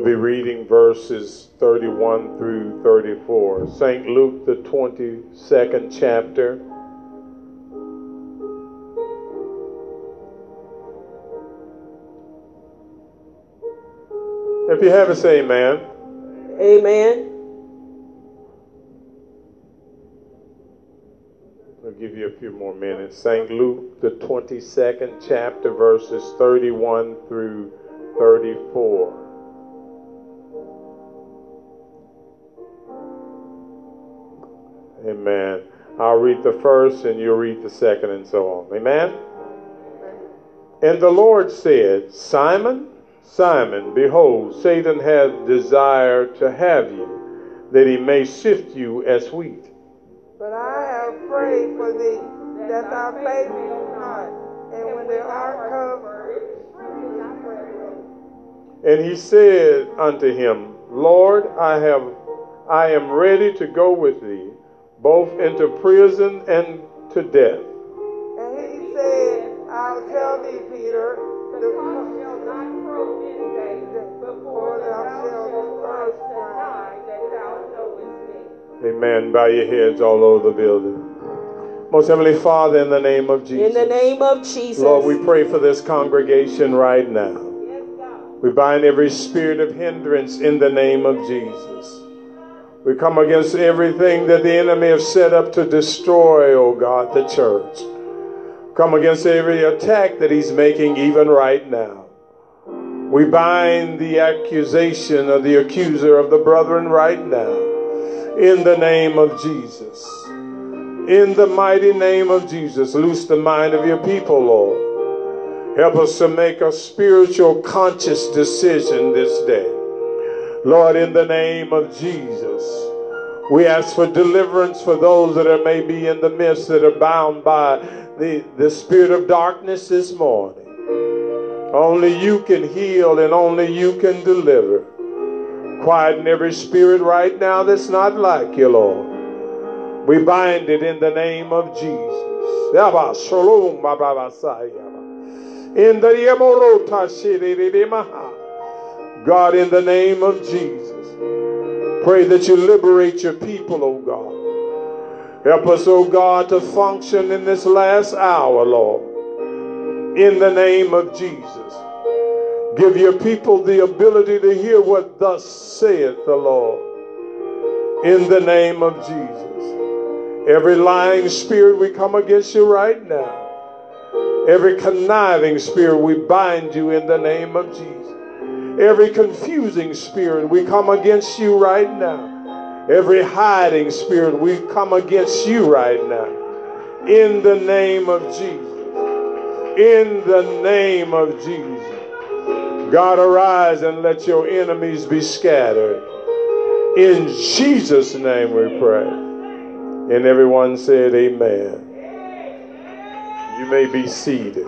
We'll be reading verses 31 through 34. St. Luke, the 22nd chapter. If you have it, say amen. Amen. I'll give you a few more minutes. St. Luke, the 22nd chapter, verses 31 through 34. Amen. I'll read the first and you'll read the second and so on. Amen. And the Lord said, Simon, Simon, behold, Satan hath desired to have you, that he may sift you as wheat. But I have prayed for thee, that thy faith be not, and when thou art covered, And he said unto him, Lord, I have I am ready to go with thee, both into prison and to death. And he said, I'll tell thee, Peter, the shall not crow this day before thou shalt first deny that thou knowest me. Amen. Bow your heads all over the building. Most Heavenly Father, in the name of Jesus. In the name of Jesus. Lord, we pray for this congregation right now. Yes, God. We bind every spirit of hindrance in the name of Jesus. We come against everything that the enemy has set up to destroy, oh God, the church. Come against every attack that he's making even right now. We bind the accusation of the accuser of the brethren right now in the name of Jesus. In the mighty name of Jesus, loose the mind of your people, Lord. Help us to make a spiritual conscious decision this day. Lord, in the name of Jesus, we ask for deliverance for those that are maybe in the midst that are bound by the, the spirit of darkness this morning. Only you can heal and only you can deliver. Quieten every spirit right now that's not like you, Lord. We bind it in the name of Jesus. In the. God, in the name of Jesus, pray that you liberate your people, oh God. Help us, oh God, to function in this last hour, Lord. In the name of Jesus. Give your people the ability to hear what thus saith the Lord. In the name of Jesus. Every lying spirit, we come against you right now. Every conniving spirit, we bind you in the name of Jesus. Every confusing spirit, we come against you right now. Every hiding spirit, we come against you right now. In the name of Jesus. In the name of Jesus. God, arise and let your enemies be scattered. In Jesus' name we pray. And everyone said, Amen. You may be seated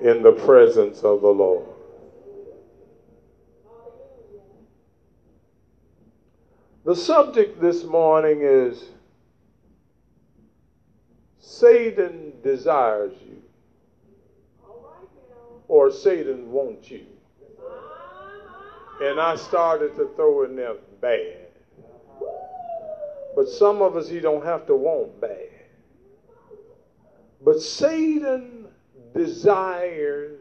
in the presence of the Lord. The subject this morning is Satan desires you, or Satan wants you. And I started to throw in there bad. But some of us, you don't have to want bad. But Satan desires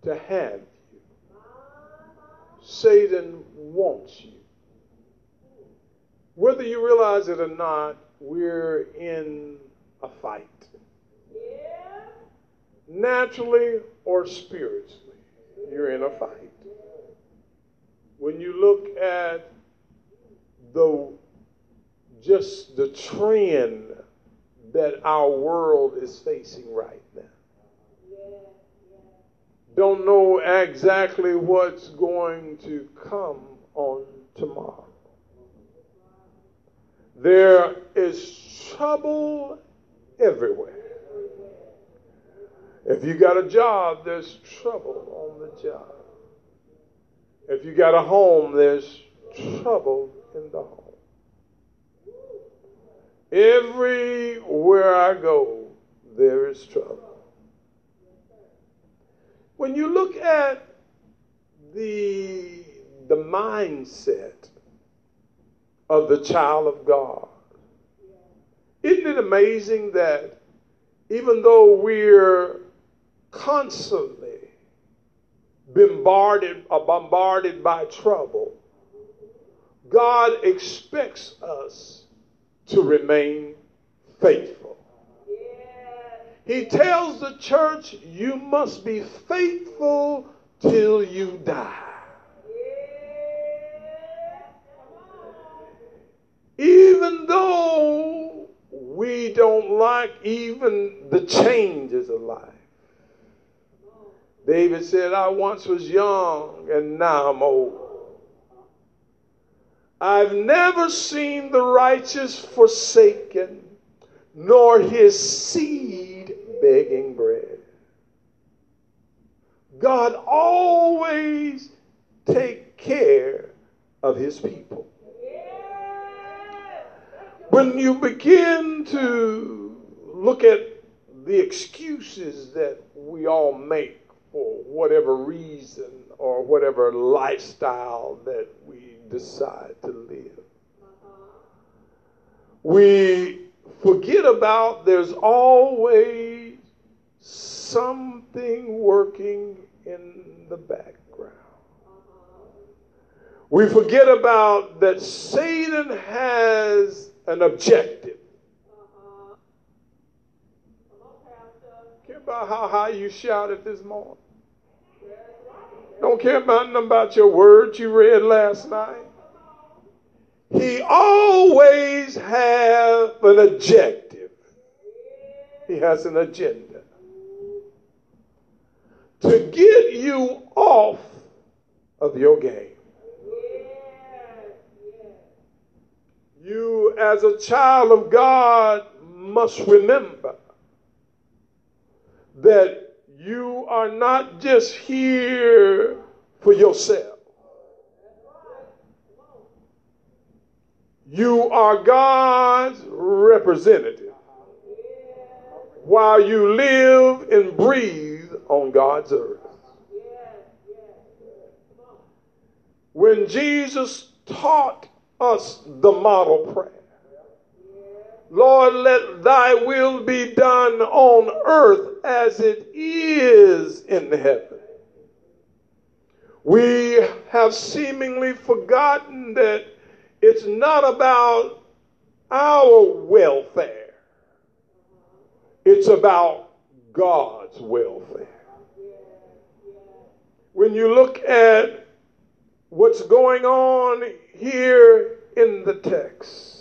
to have. Satan wants you. Whether you realize it or not, we're in a fight. Naturally or spiritually, you're in a fight. When you look at the just the trend that our world is facing right now. Don't know exactly what's going to come on tomorrow. There is trouble everywhere. If you got a job, there's trouble on the job. If you got a home, there's trouble in the home. Everywhere I go, there is trouble. When you look at the, the mindset of the child of God. Isn't it amazing that even though we're constantly bombarded or bombarded by trouble, God expects us to remain faithful. He tells the church, you must be faithful till you die. Even though we don't like even the changes of life. David said, I once was young and now I'm old. I've never seen the righteous forsaken, nor his seed begging bread. God always take care of his people. When you begin to look at the excuses that we all make for whatever reason or whatever lifestyle that we decide to live. We forget about there's always something working in the background. We forget about that Satan has an objective. Care about how high you shouted this morning. Don't care about nothing about your words you read last night. He always have an objective. He has an agenda. To get you off of your game. You, as a child of God, must remember that you are not just here for yourself. You are God's representative while you live and breathe on God's earth. When Jesus taught us the model prayer, Lord, let thy will be done on earth as it is in heaven. We have seemingly forgotten that it's not about our welfare, it's about God's welfare. When you look at what's going on here in the text,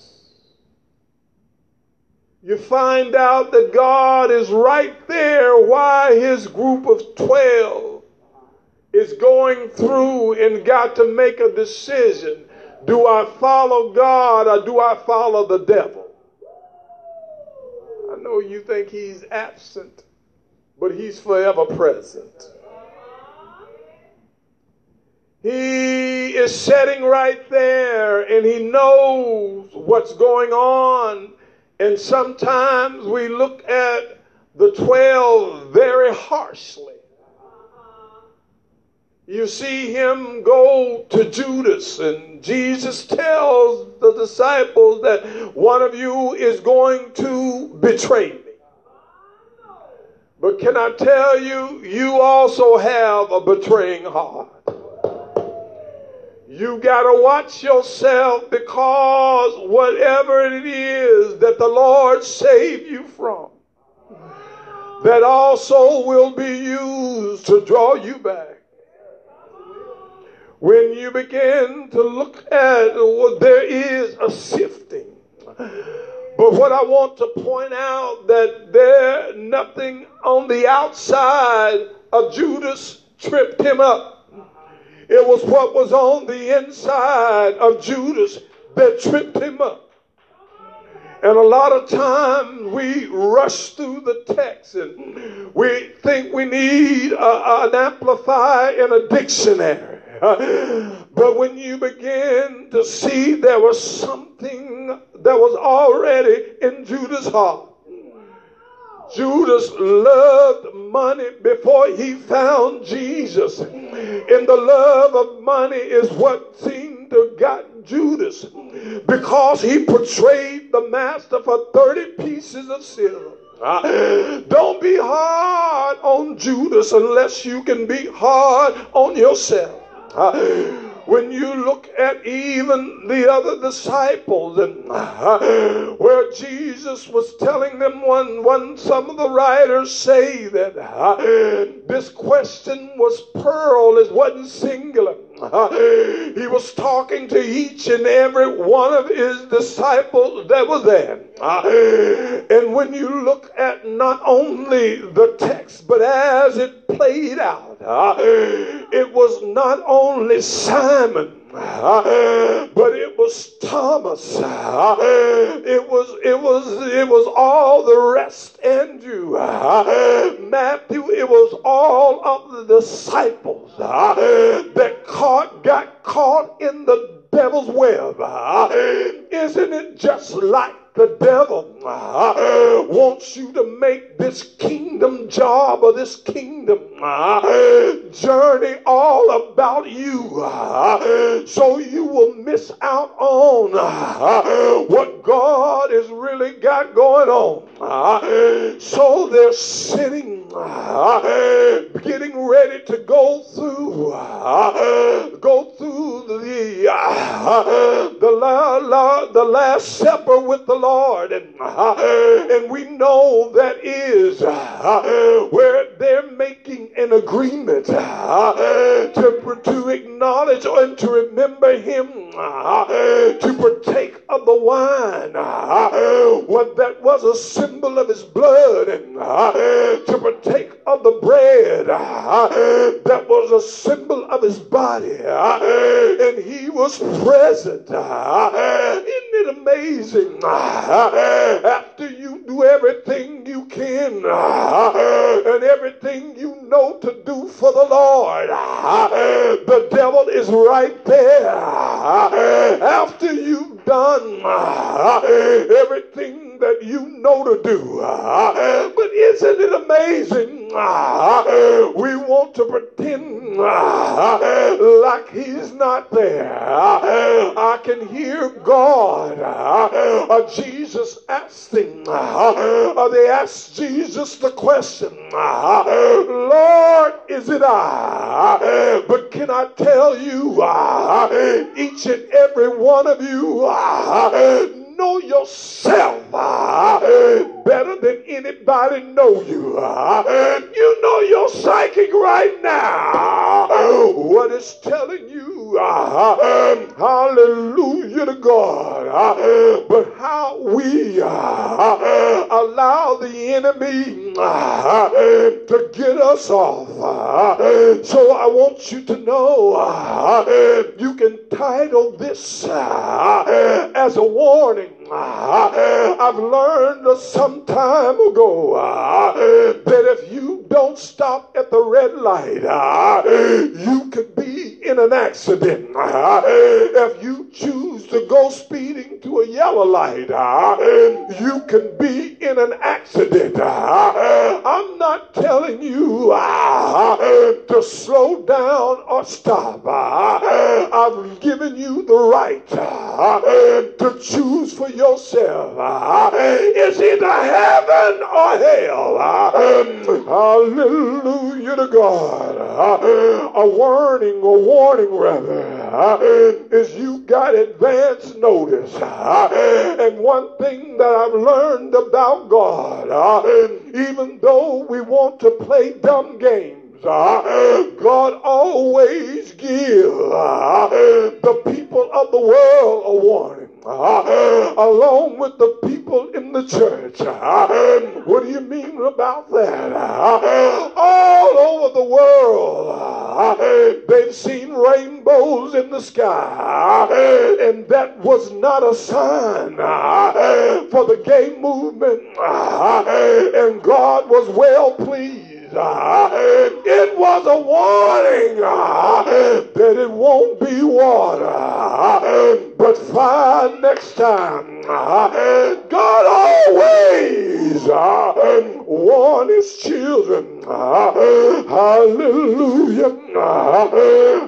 you find out that God is right there why his group of 12 is going through and got to make a decision. Do I follow God or do I follow the devil? I know you think he's absent, but he's forever present. He is sitting right there and he knows what's going on and sometimes we look at the 12 very harshly. You see him go to Judas, and Jesus tells the disciples that one of you is going to betray me. But can I tell you, you also have a betraying heart. You got to watch yourself because whatever it is that the Lord saved you from, that also will be used to draw you back. When you begin to look at what there is a sifting. But what I want to point out that there nothing on the outside of Judas tripped him up. It was what was on the inside of Judas that tripped him up. And a lot of times we rush through the text and we think we need a, an amplifier and a dictionary. But when you begin to see there was something that was already in Judas' heart. Judas loved money before he found Jesus. And the love of money is what seemed to got Judas because he portrayed the master for 30 pieces of silver. Uh, don't be hard on Judas unless you can be hard on yourself. Uh, when you look at even the other disciples and uh, where Jesus was telling them one one some of the writers say that uh, this question was plural it wasn't singular. Uh, he was talking to each and every one of his disciples that was there. Uh, and when you look at not only the text but as it played out uh, it was not only Simon but it was Thomas. It was it was it was all the rest. Andrew, Matthew. It was all of the disciples that caught got caught in the devil's web. Isn't it just like the devil uh, wants you to make this kingdom job or this kingdom uh, journey all about you uh, so you will miss out on uh, what God has really got going on. Uh, so they're sitting, uh, getting ready to go through, ah, go through the, ah, the, la, la, the Last Supper with the Lord. And, and we know that is where they're making an agreement to, to acknowledge and to remember Him, to partake of the wine. What that was a symbol of His blood, and to partake of the bread uh, that was a symbol of His body. Uh, and He was present. Uh, isn't it amazing? After you do everything you can and everything you know to do for the Lord, the devil is right there. After you've done everything that you know to do. Uh, but isn't it amazing? Uh, we want to pretend uh, like he's not there. I can hear God Jesus asking, they ask Jesus the question, Lord, is it I? But can I tell you, each and every one of you know yourself uh, better than anybody know you. Uh, you know your psychic right now. What is telling you, uh, um, hallelujah to God. Uh, but how we uh, allow the enemy uh, to get us off. So I want you to know you can title this as a warning Ah, I've learned some time ago ah, that if you don't stop at the red light, ah, you could be in an accident. Ah, if you choose to go speeding to a yellow light, ah, you can be in an accident. I'm not telling you to slow down or stop. I've given you the right to choose for yourself. Is it heaven or hell? Hallelujah to God. A warning, a warning rather, is you got advance notice. And one thing that I've learned about God, even though we want to play dumb games, God always gives the people of the world a warning. Uh, along with the people in the church. Uh, what do you mean about that? Uh, all over the world, uh, they've seen rainbows in the sky, uh, and that was not a sign uh, for the gay movement, and God was well pleased. It was a warning that it won't be water, but but find next time. Uh, God always uh, um, warn his children. Uh, hallelujah.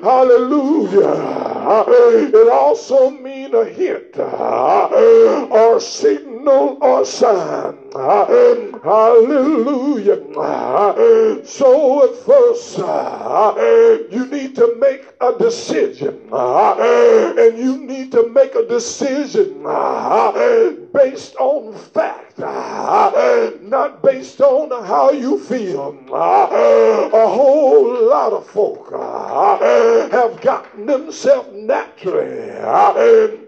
Hallelujah. It also means a hint or signal or sign. Hallelujah. So at first, you need to make a decision. And you need to make a decision based on fact, not based on how you feel. A whole lot of folk have gotten themselves naturally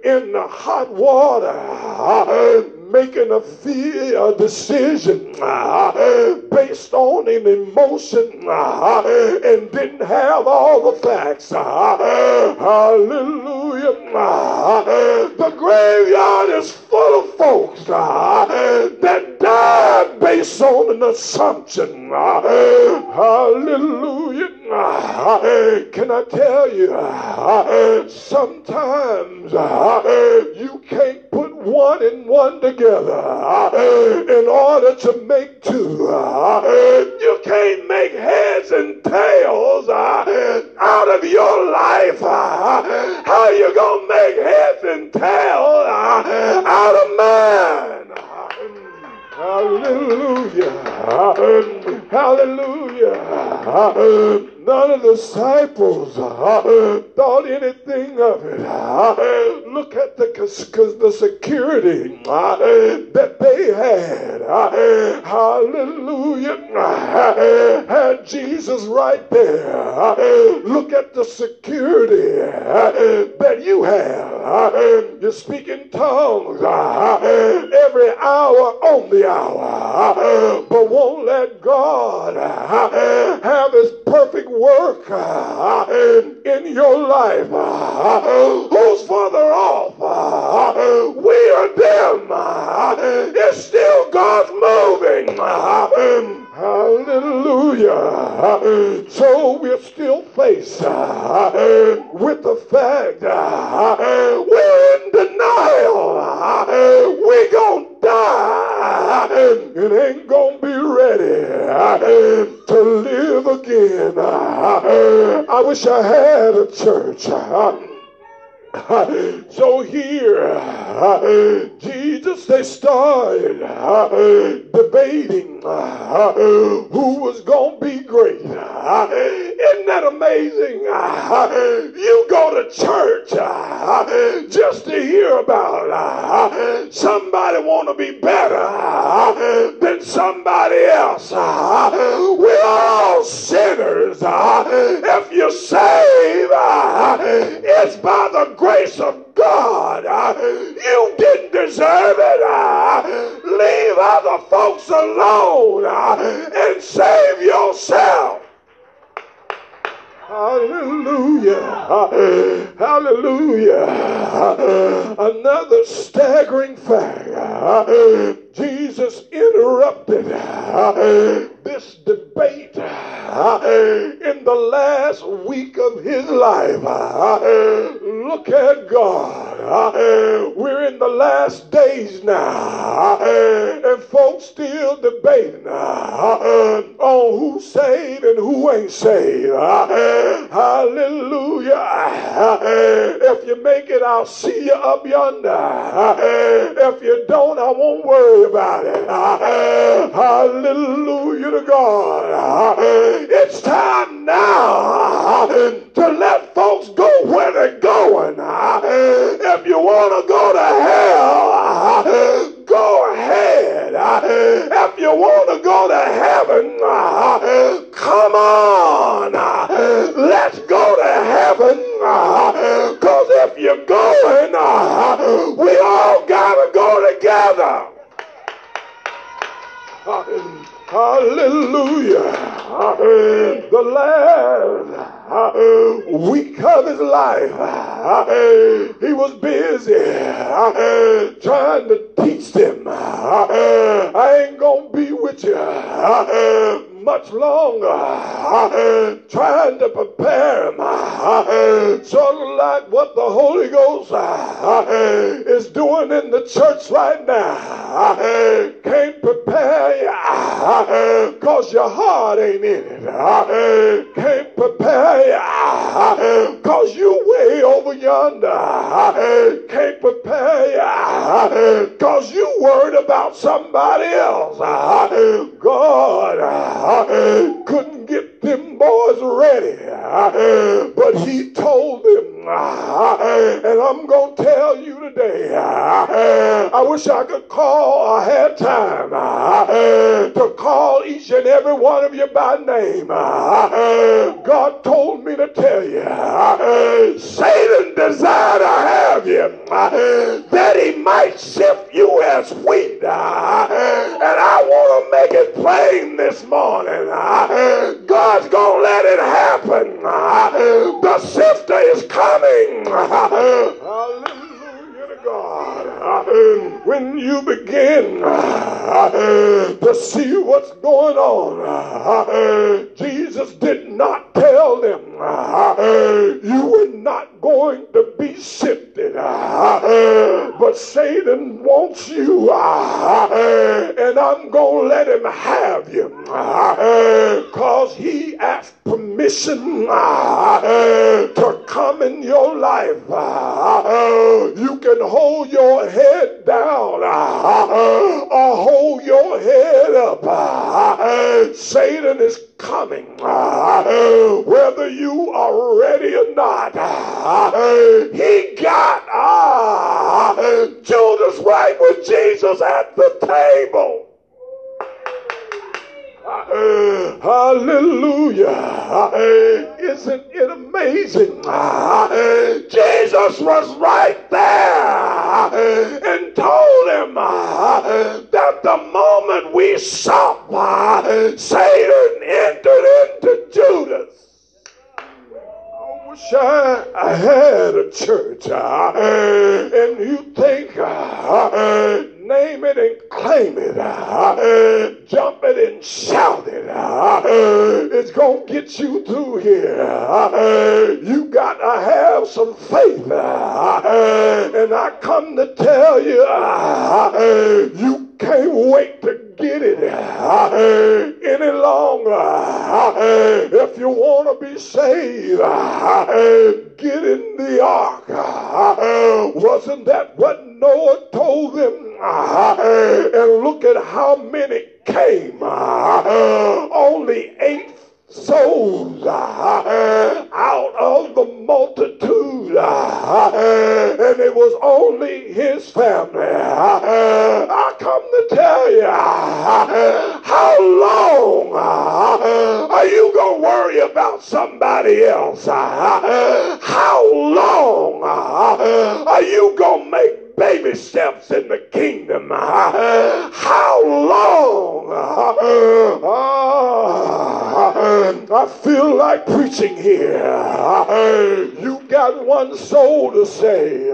in the hot water making a, feel, a decision uh, based on an emotion uh, and didn't have all the facts. Uh, hallelujah. the graveyard is full of folks that died based on an assumption. hallelujah. Can I tell you, sometimes you can't put one and one together Uh, in order to make two. Uh, you can't make heads and tails uh, out of your life. How you gonna make heads and tails out of man? Hallelujah. Hallelujah. None of the disciples thought anything of it. Look at the, the security that they had. Hallelujah. Had Jesus right there. Look at the security that you have. You speak in tongues every hour on the hour, but won't let God have his perfect work in your life. Who's further off? We or them? It's still God's moving. Hallelujah. So we're still faced uh, with the fact uh, we're in denial. We're going to die It ain't going to be ready uh, to live again. I wish I had a church. So here, Jesus, they started debating who was going to be great. Isn't that amazing? You go to church just to hear about somebody want to be better than somebody else. We're all sinners. If you're saved, it's by the grace of God. You didn't deserve it. Leave other folks alone Uh, and save yourself. Hallelujah. Hallelujah. Another staggering fact. Jesus interrupted uh, this debate uh, in the last week of his life. Look at God. We're in the last days now, and folks still debating uh, on who's saved and who ain't saved. Uh, hallelujah. If you make it, I'll see you up yonder. If you don't, I won't worry about it. Hallelujah to God. It's time now to let folks go where they're going. If you want to go to hell, go ahead. If you want to go to heaven, come on. Let's go to heaven. Because if you're going, we all got to go together. Hallelujah. The last week of his life, he was busy trying to teach them. I ain't going to be with you much longer trying to prepare them. Sort of like what the Holy Ghost is doing in the church right now. Can't prepare you because your heart ain't in it. Can't prepare you because you way over yonder. Can't prepare you because you worried about somebody else. God couldn't get them boys ready, but he told them and I'm going to tell you today, I wish I could call, I had time uh, to call each and every one of you by name. Uh, God told me to tell you, uh, Satan desired to have you that he might sift you as wheat. And I want to make it plain this morning. God's going to let it happen. The sifter is coming. Hallelujah to God. When you begin to see what's going on, Jesus did not tell them you were not going to be sifted. But Satan wants you, and I'm going to let him have you because he asked permission to come in your life. You can hold your head down or hold your head up. Satan is coming. Whether you are ready or not, he got uh, Judas right with Jesus at the table. Hallelujah. Isn't it amazing? Jesus was right there and told him that the moment we saw Satan entered into Judas. I wish I, I had a church and you think name it and claim it, uh, jump it and shout it. Uh, it's going to get you through here. Uh, you got to have some faith. Uh, and I come to tell you, uh, you can't wait to get it any longer. If you want to be saved, get in the ark. Wasn't that what Noah told them? And look at how many came. Only eight souls uh, uh, out of the multitude, uh, and it was only his family. I come to tell you, how long are you going to worry about somebody else? How long are you going to make baby steps in the kingdom. How long? I feel like preaching here. You got one soul to say.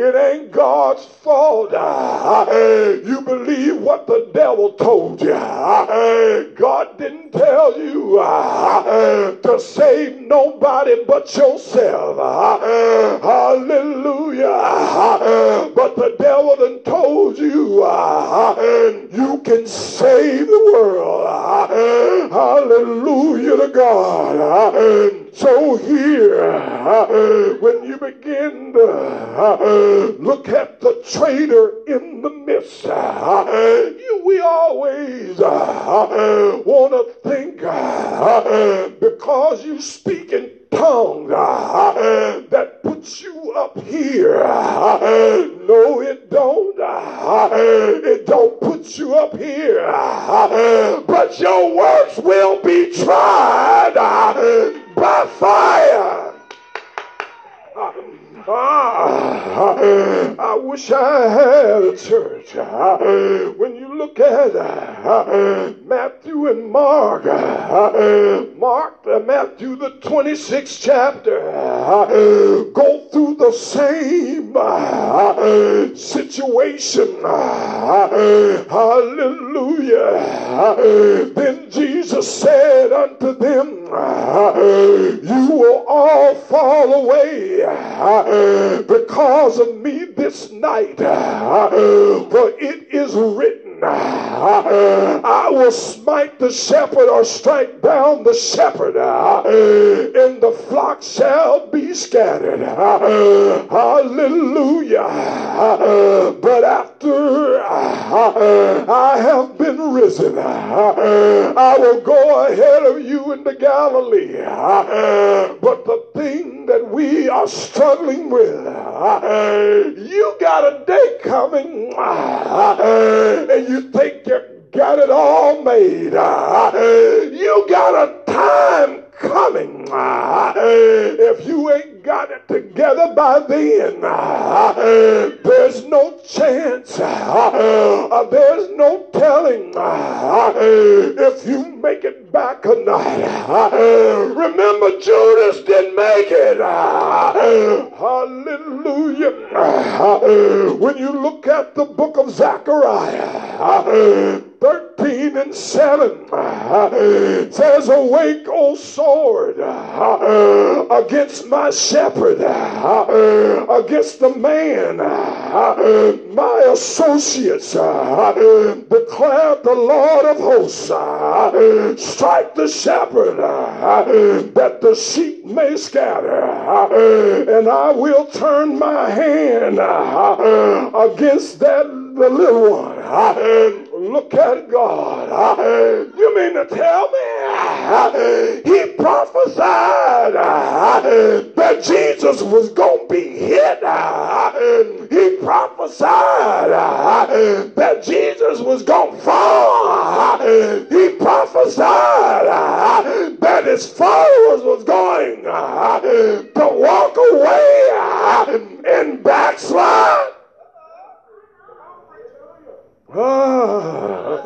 It ain't God's fault. You believe what the devil told you. God didn't tell you to save nobody but yourself. Hallelujah. But the devil done told you uh, you can save the world. Uh, hallelujah to God. Uh, so here, when you begin to look at the traitor in the midst, we always want to think because you speak in tongues that puts you up here. No, it don't. It don't put you up here. But your works will be tried by fire. Ah, I wish I had a church. When you look at Matthew and Mark, Mark, Matthew, the 26th chapter, go through the same situation. Hallelujah. Then Jesus said unto them, You will all fall away because of me this night. For it is written, I will smite the shepherd or strike down the shepherd, uh, and the flock shall be scattered. Hallelujah. But after uh, I have been risen, uh, I will go ahead of you into Galilee. But the thing that we are struggling with, you got a day coming, and you think you've got it all made. You got a time coming. Uh, if you ain't got it together by then, uh, there's no chance. Uh, there's no telling if you make it back or not. Remember, Judas didn't make it. Hallelujah. When you look at the book of Zechariah, 13 and 7 says, Awake, O sword, uh, against my shepherd, uh, against the man, uh, my associates, declare the Lord of hosts, strike the shepherd, that the sheep may scatter, and I will turn my hand against that the little one. Look at God. You mean to tell me he prophesied that Jesus was going to be hit? He prophesied that Jesus was going to fall. He prophesied that his followers was going to walk away and backslide. Ah,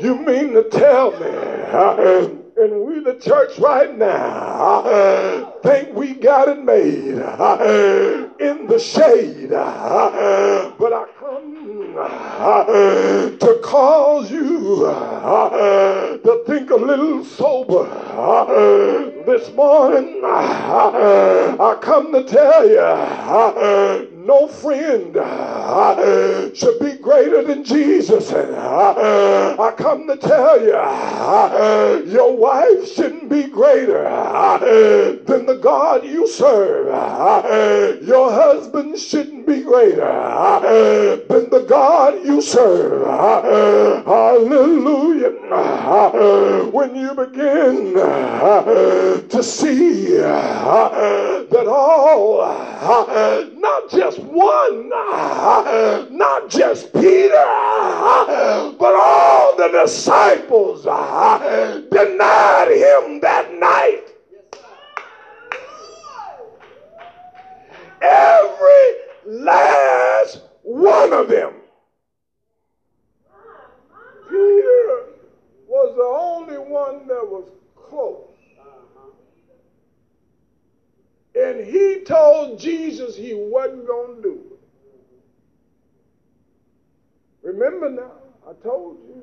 you mean to tell me, uh, and we the church right now uh, think we got it made uh, in the shade, but I come to cause you to think a little sober this morning. I come to tell you no friend uh, should be greater than Jesus. Uh, I come to tell you, uh, your wife shouldn't be greater than the God you serve. Your husband shouldn't be greater than the God you serve. Hallelujah. When you begin to see that all, not just one, not just Peter, but all the disciples denied him that night. Every last one of them. Peter was the only one that was close. And he told Jesus he wasn't going to do it. Remember now, I told you.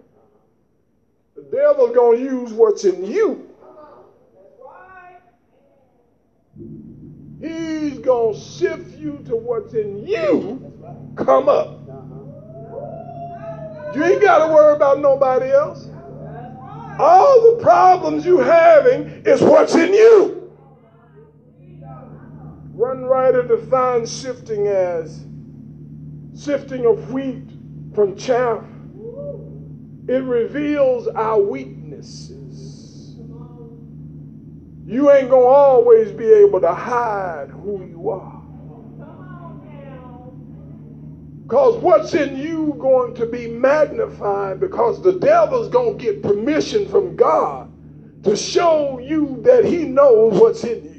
The devil's going to use what's in you. He's going to sift you to what's in you. Come up. You ain't got to worry about nobody else. All the problems you having is what's in you. One writer defines sifting as sifting of wheat from chaff. It reveals our weaknesses. You ain't going to always be able to hide who you are. Because what's in you going to be magnified because the devil's going to get permission from God to show you that he knows what's in you.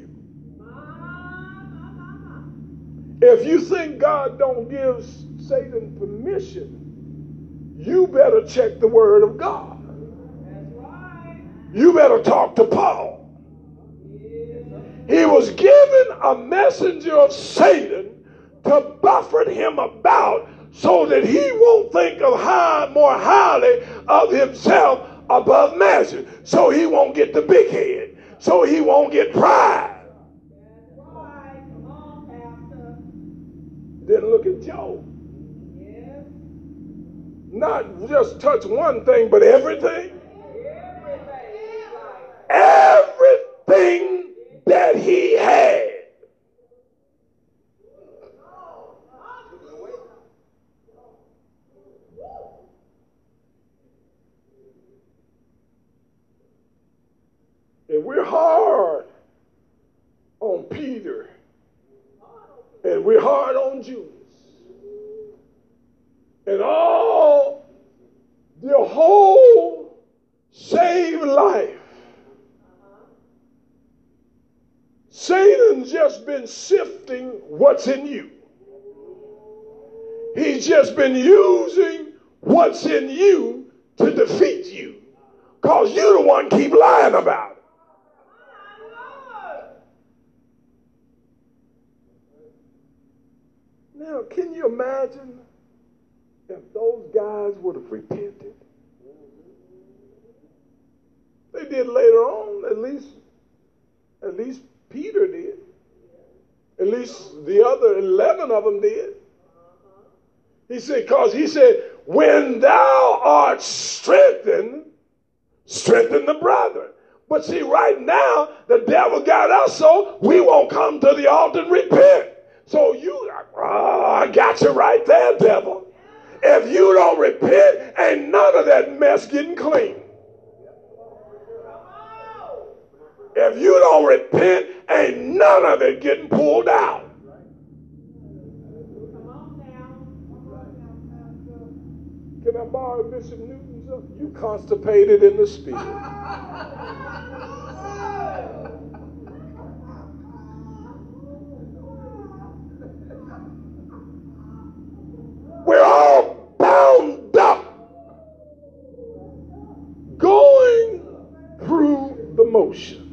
If you think God don't give Satan permission, you better check the word of God. You better talk to Paul. He was given a messenger of Satan to buffet him about so that he won't think of high, more highly of himself above measure. So he won't get the big head. So he won't get pride. Then look at Job. Not just touch one thing, but everything. Everything that he had. And we're hard on Peter. And we're hard on Judas. And all the whole saved life. Satan's just been sifting what's in you. He's just been using what's in you to defeat you. Because you're the one keep lying about it. Now, can you imagine if those guys would have repented? They did later on, at least, at least Peter did. At least the other 11 of them did. He said, because he said, when thou art strengthened, strengthen the brethren. But see, right now, the devil got us so we won't come to the altar and repent. So you, oh, I got you right there, devil. If you don't repent, ain't none of that mess getting clean. If you don't repent, ain't none of it getting pulled out. Can I borrow Bishop Newton's? Up? You constipated in the spirit. We're all bound up going through the motion.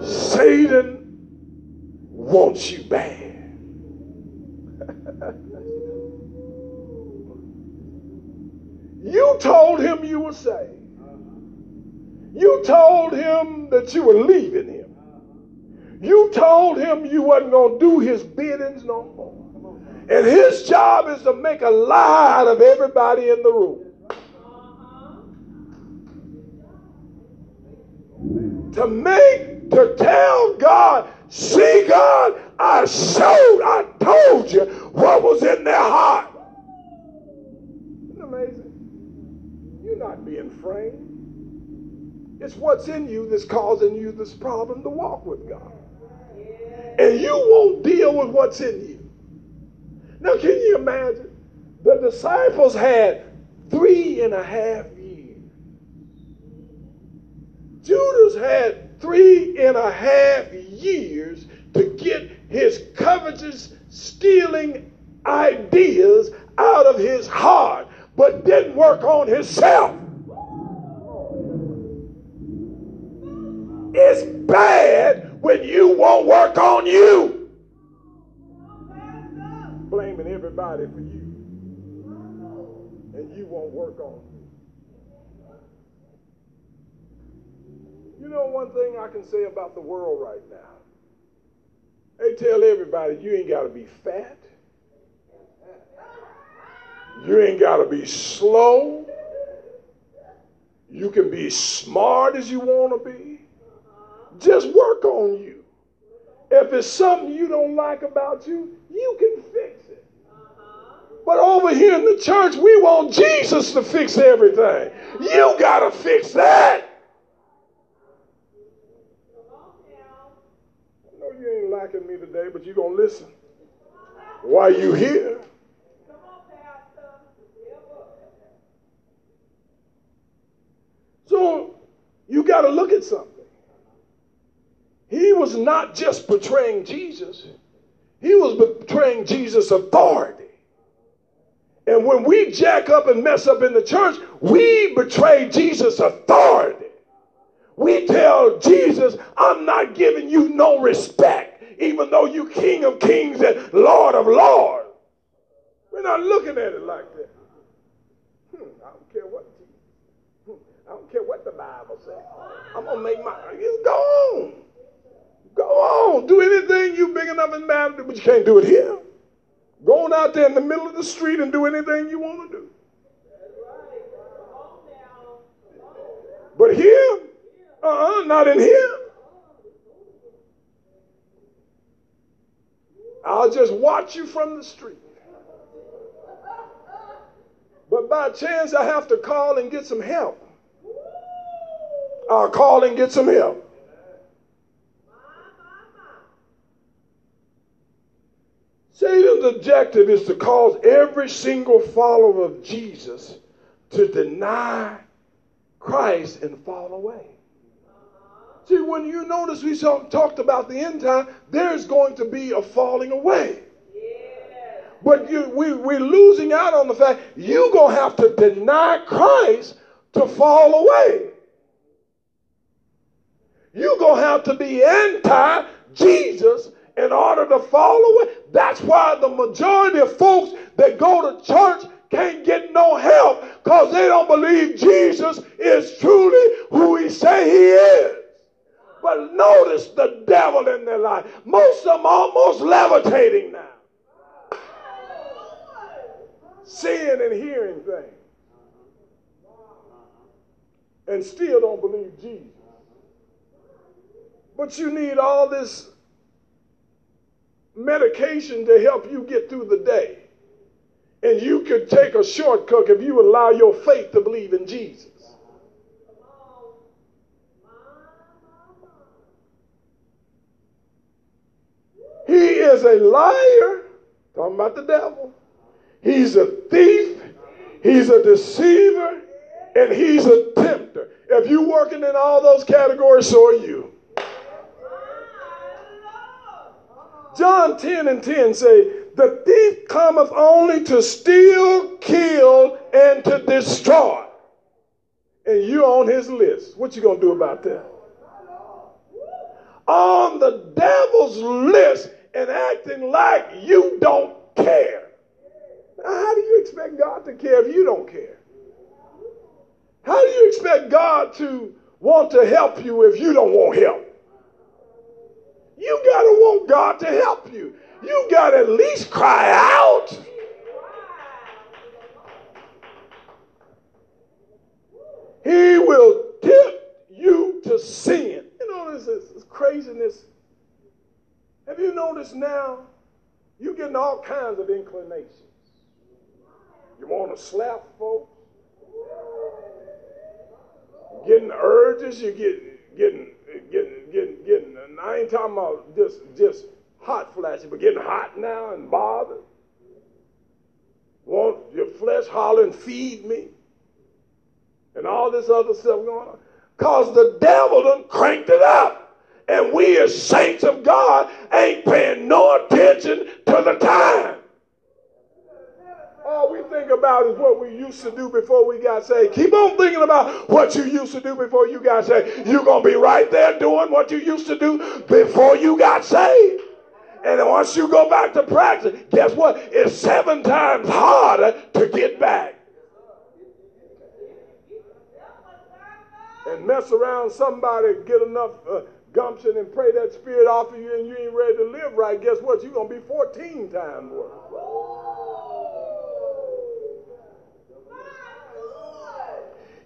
Satan wants you bad. you told him you were saved. You told him that you were leaving him. You told him you wasn't going to do his biddings no more. And his job is to make a lie out of everybody in the room. To make, to tell God, see God, I showed, I told you what was in their heart. Isn't it amazing? You're not being framed. It's what's in you that's causing you this problem to walk with God. And you won't deal with what's in you. Now, can you imagine? The disciples had three and a half years. Judas had three and a half years to get his covetous, stealing ideas out of his heart, but didn't work on himself. It's bad when you won't work on you. Blaming everybody for you. And you won't work on you. You know one thing I can say about the world right now? They tell everybody you ain't got to be fat. You ain't got to be slow. You can be smart as you want to be. Just work on you. If it's something you don't like about you, you can fix it. But over here in the church, we want Jesus to fix everything. You got to fix that. I know you ain't liking me today, but you're going to listen. Why you here? So you got to look at something. He was not just portraying Jesus, He was betraying Jesus' authority. And when we jack up and mess up in the church, we betray Jesus' authority. We tell Jesus, I'm not giving you no respect, even though you King of Kings and Lord of Lords. We're not looking at it like that. Hmm, I don't care what hmm, I don't care what the Bible says. I'm gonna make my you go on. Go on. Do anything you big enough and bad, but you can't do it here. Go on out there in the middle of the street and do anything you want to do. But here, uh-uh, not in here. I'll just watch you from the street. But by chance, I have to call and get some help. I'll call and get some help. Satan's objective is to cause every single follower of Jesus to deny Christ and fall away. See, when you notice we talked about the end time, there's going to be a falling away. But you, we, we're losing out on the fact you're going to have to deny Christ to fall away. You're going to have to be anti Jesus in order to fall away. That's why the majority of folks that go to church can't get no help because they don't believe Jesus is truly who he say he is. But notice the devil in their life. Most of them almost levitating now. Seeing and hearing things. And still don't believe Jesus. But you need all this medication to help you get through the day. And you could take a shortcut if you allow your faith to believe in Jesus. He is a liar, talking about the devil. He's a thief, he's a deceiver, and he's a tempter. If you're working in all those categories, so are you. John 10 and 10 say, The thief cometh only to steal, kill, and to destroy. And you're on his list. What you gonna do about that? On the devil's list and acting like you don't care. Now, how do you expect God to care if you don't care? How do you expect God to want to help you if you don't want help? You got to want God to help you. You got to at least cry out. He will tip you to sin. You know, this, this craziness. Have you noticed now? You're getting all kinds of inclinations. You want to slap folks? Getting urges, you get getting getting getting getting and I ain't talking about just just hot flashes, but getting hot now and bothered. Want your flesh hollering, feed me. And all this other stuff going on. Because the devil done cranked it up. And we as saints of God ain't paying no attention to the time. Think about is what we used to do before we got saved. Keep on thinking about what you used to do before you got saved. You're going to be right there doing what you used to do before you got saved. And once you go back to practice, guess what? It's seven times harder to get back. And mess around somebody, get enough uh, gumption and pray that spirit off of you and you ain't ready to live right. Guess what? You're going to be 14 times worse.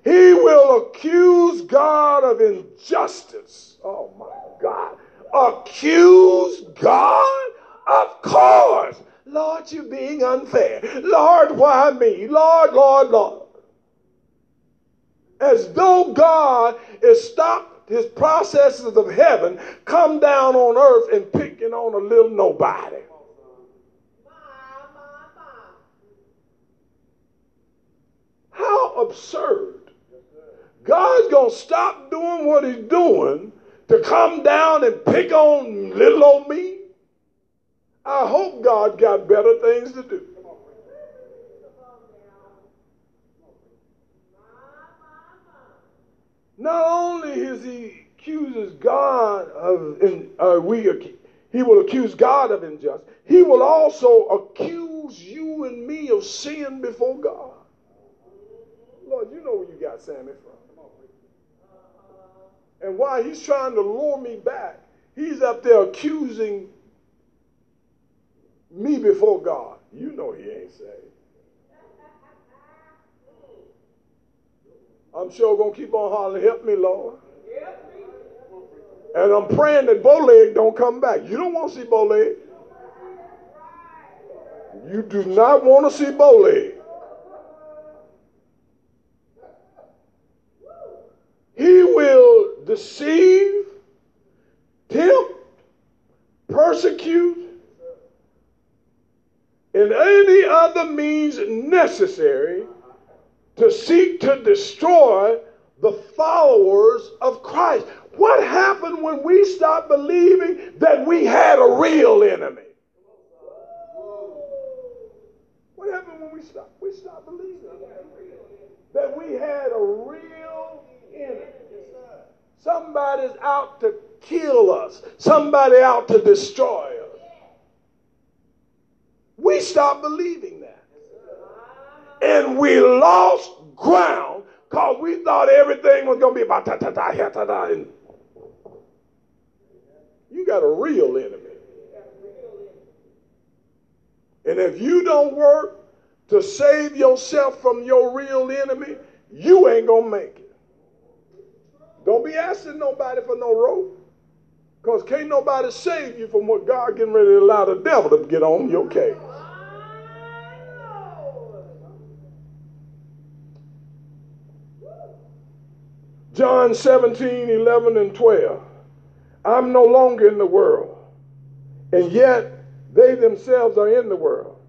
He will accuse God of injustice. Oh my God. Accuse God? Of course. Lord, you're being unfair. Lord, why me? Lord, Lord, Lord. As though God has stopped his processes of heaven, come down on earth and picking on a little nobody. How absurd. Going to stop doing what he's doing to come down and pick on little old me? I hope God got better things to do. Not only is he accuses God of, in, uh, we, he will accuse God of injustice. He will also accuse you and me of sin before God. Lord, you know where you got Sammy from. And while he's trying to lure me back, he's up there accusing me before God. You know he ain't saved. I'm sure gonna keep on hollering, help me, Lord. And I'm praying that Bowleg don't come back. You don't want to see Bowleg. You do not want to see Bowleg. He will deceive, tempt, persecute, and any other means necessary to seek to destroy the followers of Christ. What happened when we stopped believing that we had a real enemy? What happened when we stopped? We stopped believing that we had a real enemy. Somebody's out to kill us, somebody out to destroy us. We stopped believing that. And we lost ground because we thought everything was going to be about ta ta ta ta ta ta. You got a real enemy. And if you don't work to save yourself from your real enemy, you ain't going to make it. Don't be asking nobody for no rope. Because can't nobody save you from what God getting ready to allow the devil to get on your case. John 17, 11, and 12. I'm no longer in the world, and yet they themselves are in the world.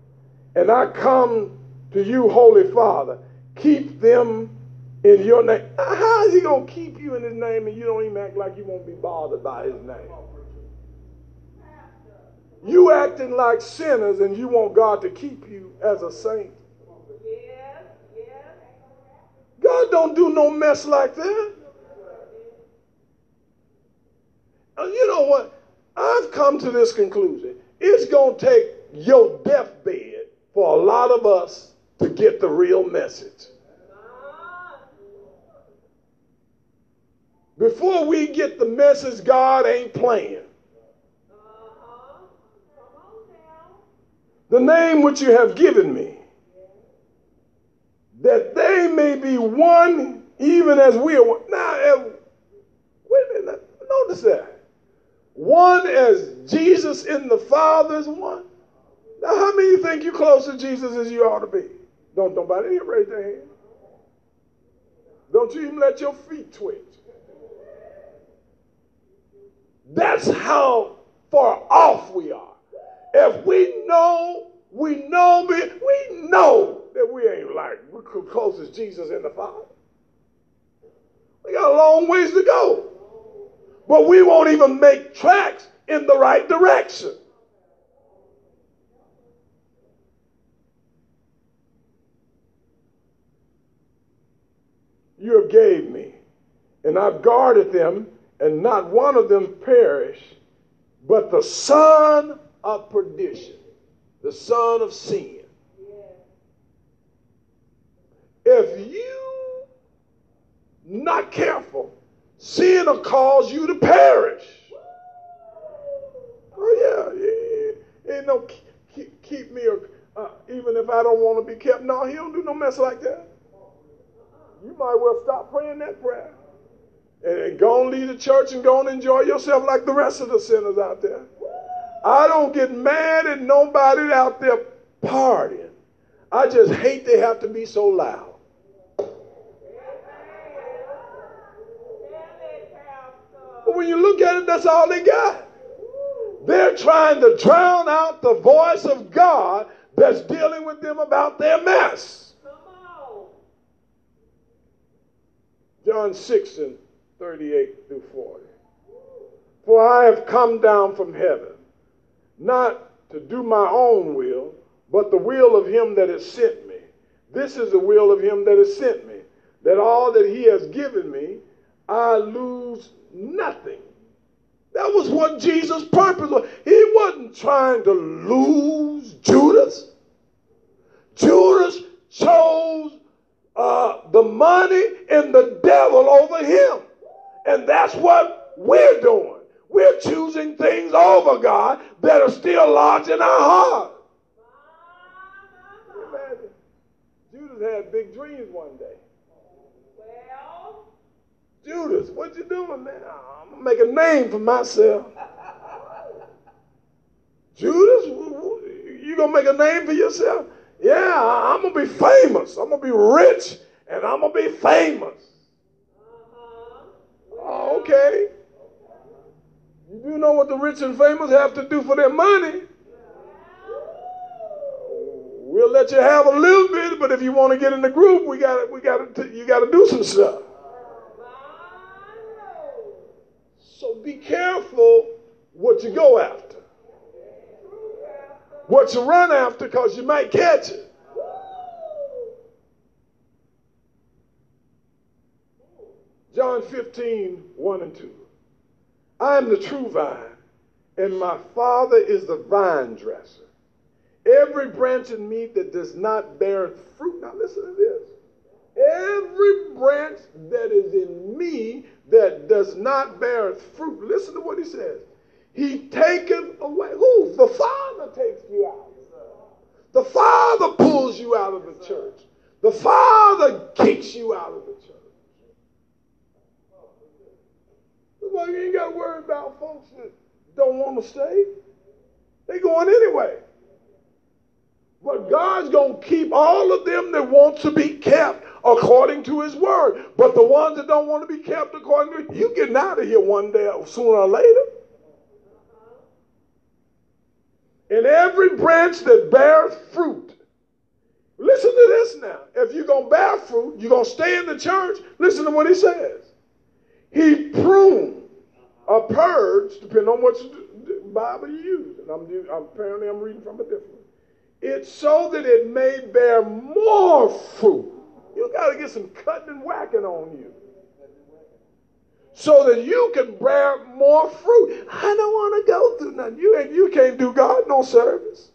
And I come to you, Holy Father, keep them in your name. How is he going to keep you in his name and you don't even act like you won't be bothered by his name? You acting like sinners and you want God to keep you as a saint. God don't do no mess like that. Uh, you know what? I've come to this conclusion. It's going to take your deathbed for a lot of us to get the real message. Before we get the message, God ain't playing. The name which you have given me, that they may be one, even as we are one. Now, eh, wait a minute. Notice that. One as Jesus in the Father is one. Now, how many think you're close to Jesus as you ought to be? Don't nobody raise their hand. Don't you even let your feet twitch. That's how far off we are. If we know, we know, we know that we ain't like we're close as Jesus and the Father. We got a long ways to go. But we won't even make tracks in the right direction. You have gave me, and I've guarded them, and not one of them perished, but the son of perdition, the son of sin. If you not careful, Sin will cause you to perish. Oh, yeah. yeah. Ain't no keep, keep me, uh, even if I don't want to be kept. No, he don't do no mess like that. You might well stop praying that prayer. And go and leave the church and go and enjoy yourself like the rest of the sinners out there. I don't get mad at nobody out there partying. I just hate they have to be so loud. But when you look at it, that's all they got. They're trying to drown out the voice of God that's dealing with them about their mess. John 6 and 38 through 40. For I have come down from heaven, not to do my own will, but the will of him that has sent me. This is the will of him that has sent me, that all that he has given me, I lose nothing. That was what Jesus' purpose was. He wasn't trying to lose Judas. Judas chose uh, the money and the devil over him. And that's what we're doing. We're choosing things over God that are still lodged in our heart. Judas had big dreams one day. Well, Judas, what you doing, man? I'm gonna make a name for myself. Judas, you gonna make a name for yourself? Yeah, I'm gonna be famous. I'm gonna be rich, and I'm gonna be famous. Okay. You do know what the rich and famous have to do for their money. We'll let you have a little bit, but if you want to get in the group, we got we got you got to do some stuff. So be careful what you go after, what you run after, because you might catch it. John 15, 1 and 2. I am the true vine, and my Father is the vine dresser. Every branch in me that does not bear fruit, now listen to this. Every branch that is in me that does not bear fruit, listen to what he says. He taketh away. Who? The Father takes you out. The Father pulls you out of the church. The Father kicks you out of the church. That's you ain't got to worry about folks that don't want to stay. They going anyway. But God's going to keep all of them that want to be kept according to his word. But the ones that don't want to be kept according to you getting out of here one day sooner or later. And every branch that bears fruit. Listen to this now. If you're going to bear fruit, you're going to stay in the church. Listen to what he says. He pruned or purge, depending on what Bible you use. And I'm apparently I'm reading from a different one. It's so that it may bear more fruit. You got to get some cutting and whacking on you. So that you can bear more fruit. I don't want to go through nothing. You and you can't do God no service.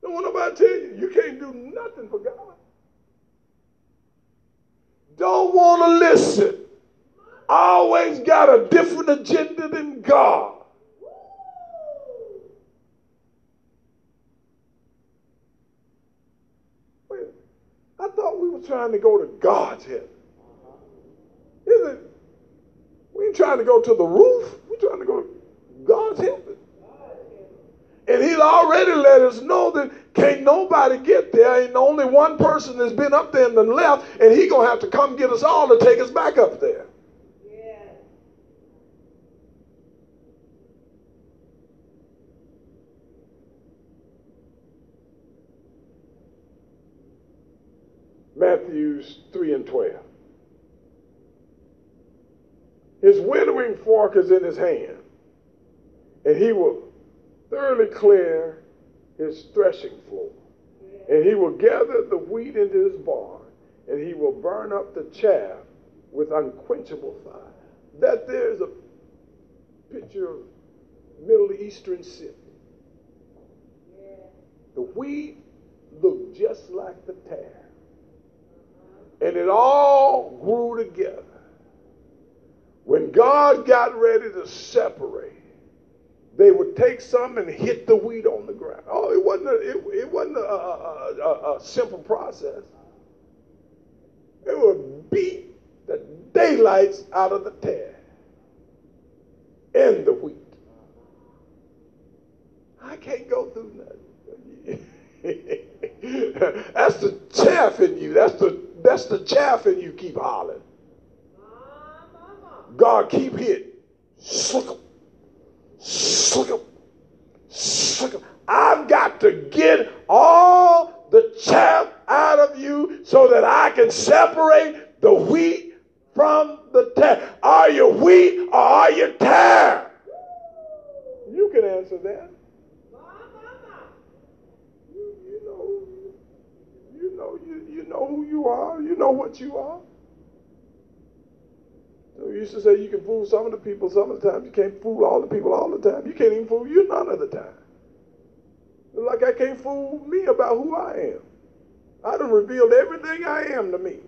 Don't want nobody tell you you can't do nothing for God. Don't want to listen. Always got a different agenda than God. Wait, I thought we were trying to go to God's heaven. Is it? We ain't trying to go to the roof. We're trying to go to God's heaven. And he's already let us know that can't nobody get there. Ain't only one person that's been up there and then left, and he gonna have to come get us all to take us back up there. Matthews 3 and 12. His winnowing fork is in his hand, and he will thoroughly clear his threshing floor. And he will gather the wheat into his barn, and he will burn up the chaff with unquenchable fire. That there's a picture of Middle Eastern city. The wheat looked just like the tare. And it all grew together. When God got ready to separate, they would take some and hit the wheat on the ground. Oh, it wasn't a, it, it wasn't a, a, a, simple process. They would beat the daylights out of the tare and the wheat. I can't go through nothing. that's the chaff in you. That's the that's the chaff in you. Keep hollering. Ah, God keep hitting. I've got to get all the chaff out of you so that I can separate the wheat from the tare. Are you wheat or are you tare? You can answer that. You, you know, you know, you, you know who you are. You know what you are. We used to say you can fool some of the people some of the time. You can't fool all the people all the time. You can't even fool you none of the time. Like I can't fool me about who I am. I done revealed everything I am to me.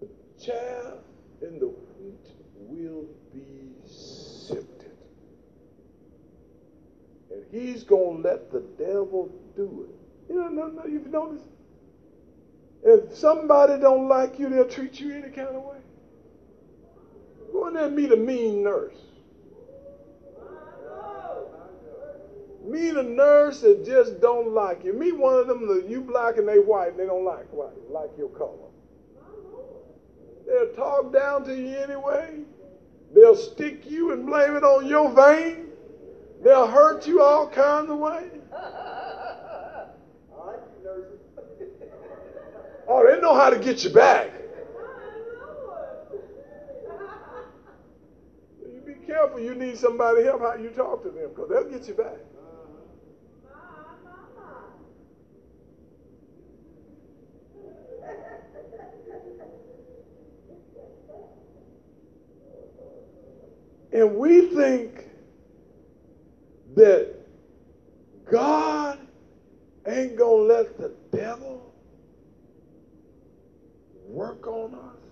The chaff and the wheat will be sifted. And he's going to let the devil do it. You know, no, no, you've noticed? If somebody don't like you, they'll treat you any kind of way. Go in there and meet a mean nurse. Meet a nurse that just don't like you. Meet one of them that you black and they white and they don't like white, like your color. They'll talk down to you anyway. They'll stick you and blame it on your vein. They'll hurt you all kinds of ways. Oh, they know how to get you back. You be careful. You need somebody help how you talk to them because they'll get you back. And we think that God ain't going to let the devil work on us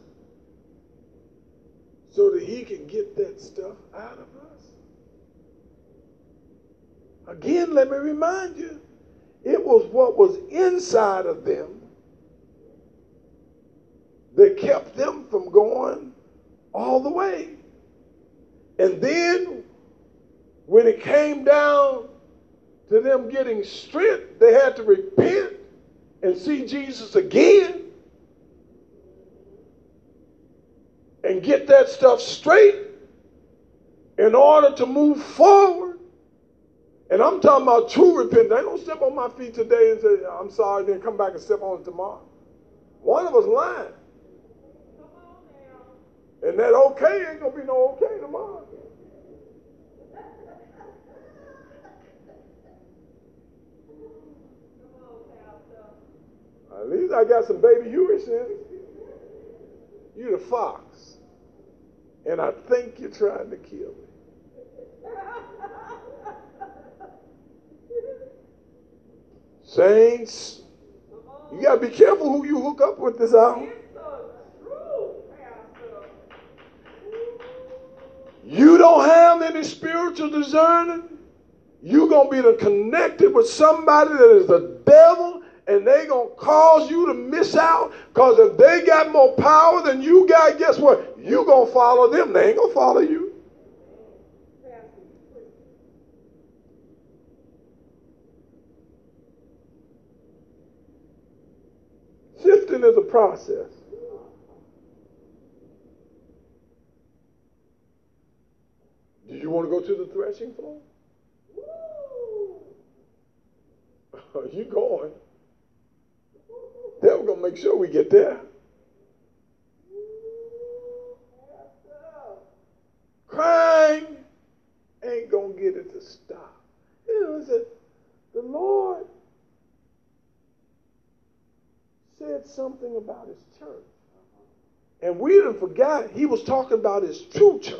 so that he can get that stuff out of us. Again, let me remind you, it was what was inside of them that kept them from going all the way. And then when it came down to them getting strength, they had to repent and see Jesus again and get that stuff straight in order to move forward. And I'm talking about true repentance. I don't step on my feet today and say, I'm sorry, then come back and step on it tomorrow. One of us lying. And that okay ain't going to be no okay tomorrow. At least I got some baby Huey sense. You're the fox. And I think you're trying to kill me. Saints, you got to be careful who you hook up with this hour. You don't have any spiritual discerning. You're going to be connected with somebody that is the devil and they to cause you to miss out because if they got more power than you got, guess what? you to follow them. They ain't to follow you. Shifting is a process. Do you want to go to the threshing floor? Are you going? Then we're going to make sure we get there. Crying ain't going to get it to stop. You know, the, the Lord said something about his church. And we didn't forget he was talking about his true church.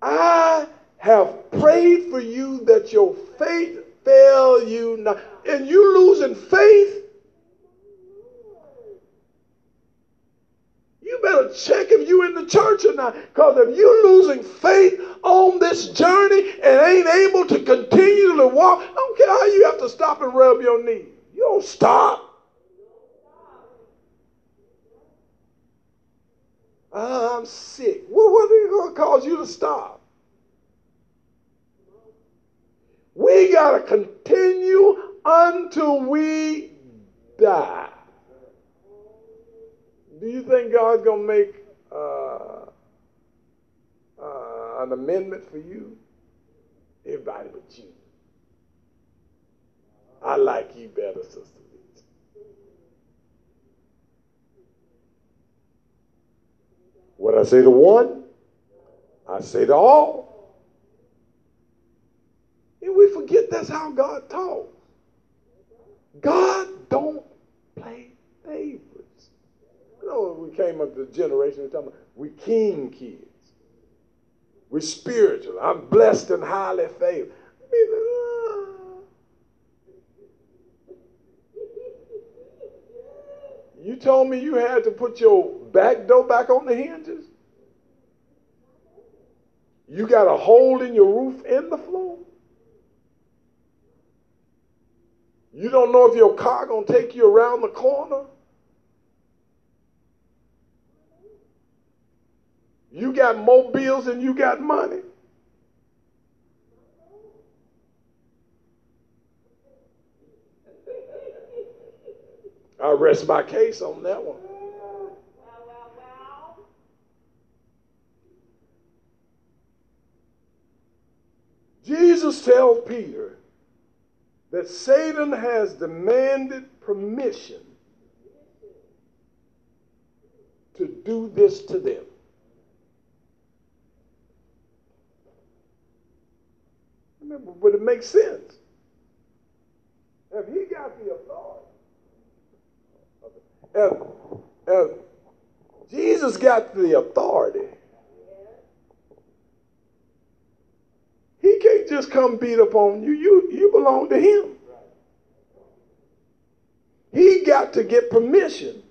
I have prayed for you that your faith fail you not. And you losing faith, you check if you in the church or not. Because if you're losing faith on this journey and ain't able to continue to walk, I don't care how you have to stop and rub your knee. You don't stop. I'm sick. Well, what are going to cause you to stop? We got to continue until we die. Do you think God's going to make uh, uh, an amendment for you? Everybody but you. I, like you better, Sister. What I say to one, I say to all. And we forget that's how God talks. God don't play favorites. You know, we came up the generation, we're talking about we king kids. We're spiritual. I'm blessed and highly favored. I mean, uh, you told me you had to put your back door back on the hinges? You got a hole in your roof in the floor? You don't know if your car gonna take you around the corner? You got more bills than you got money. I rest my case on that one. Jesus tells Peter that Satan has demanded permission to do this to them. But it makes sense. If he got the authority, if, if Jesus got the authority, he can't just come beat up on you. You, you belong to him. He got to get permission.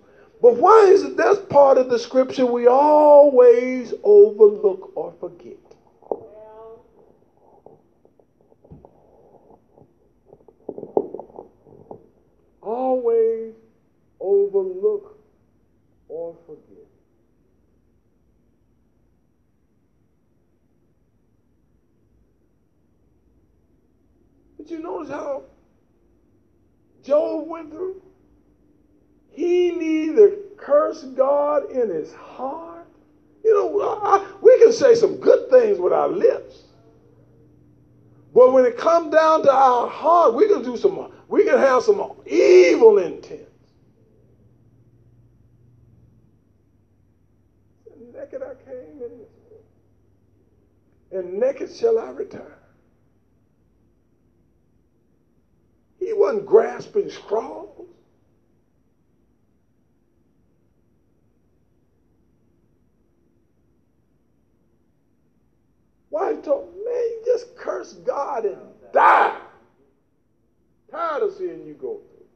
But why is it that's part of the scripture we always overlook or forget? Always overlook or forget. But you notice how Job went through? He neither cursed God in his heart. You know, I, we can say some good things with our lips. But when it comes down to our heart, we can do some, we can have some evil intent. And naked I came in this world, and naked shall I return. He wasn't grasping straws. Why told me, man, just curse God and die. Tired of seeing you go through.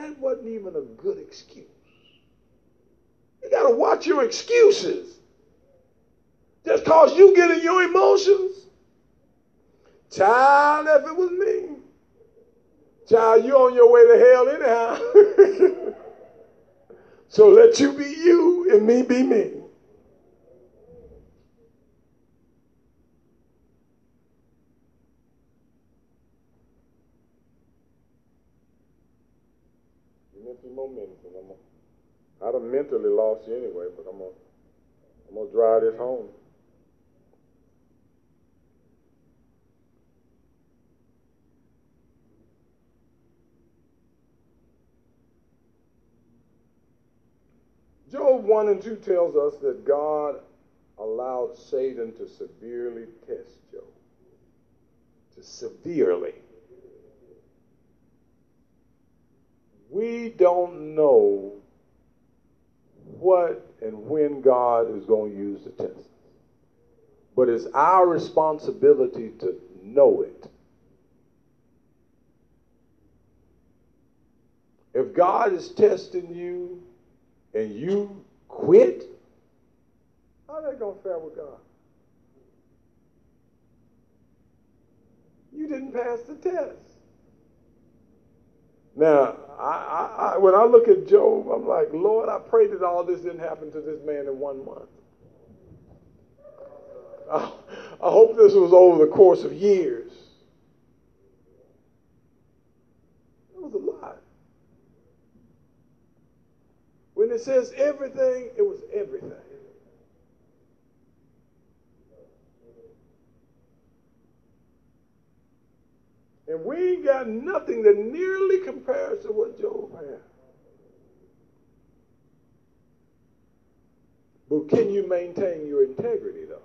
That wasn't even a good excuse. You got to watch your excuses. Just cause you get in your emotions. Child, if it was me. Child, you on your way to hell anyhow. so let you be you and me be me. Me a few more minutes and I'm gonna, I'd have mentally lost you anyway, but I'm gonna, I'm gonna drive this home. Job 1 and 2 tells us that God allowed Satan to severely test Job. To severely. We don't know what and when God is going to use the test. But it's our responsibility to know it. If God is testing you and you quit, how that going to fare with God? You didn't pass the test. Now, I, I, when I look at Job, I'm like, Lord, I pray that all this didn't happen to this man in one month. I, I hope this was over the course of years. It was a lot. When it says everything, it was everything. And we ain't got nothing that nearly compares to what Job had. But can you maintain your integrity, though?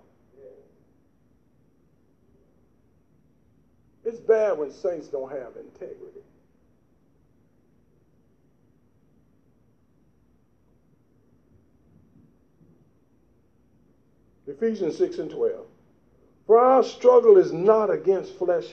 It's bad when saints don't have integrity. Ephesians 6 and 12. For our struggle is not against flesh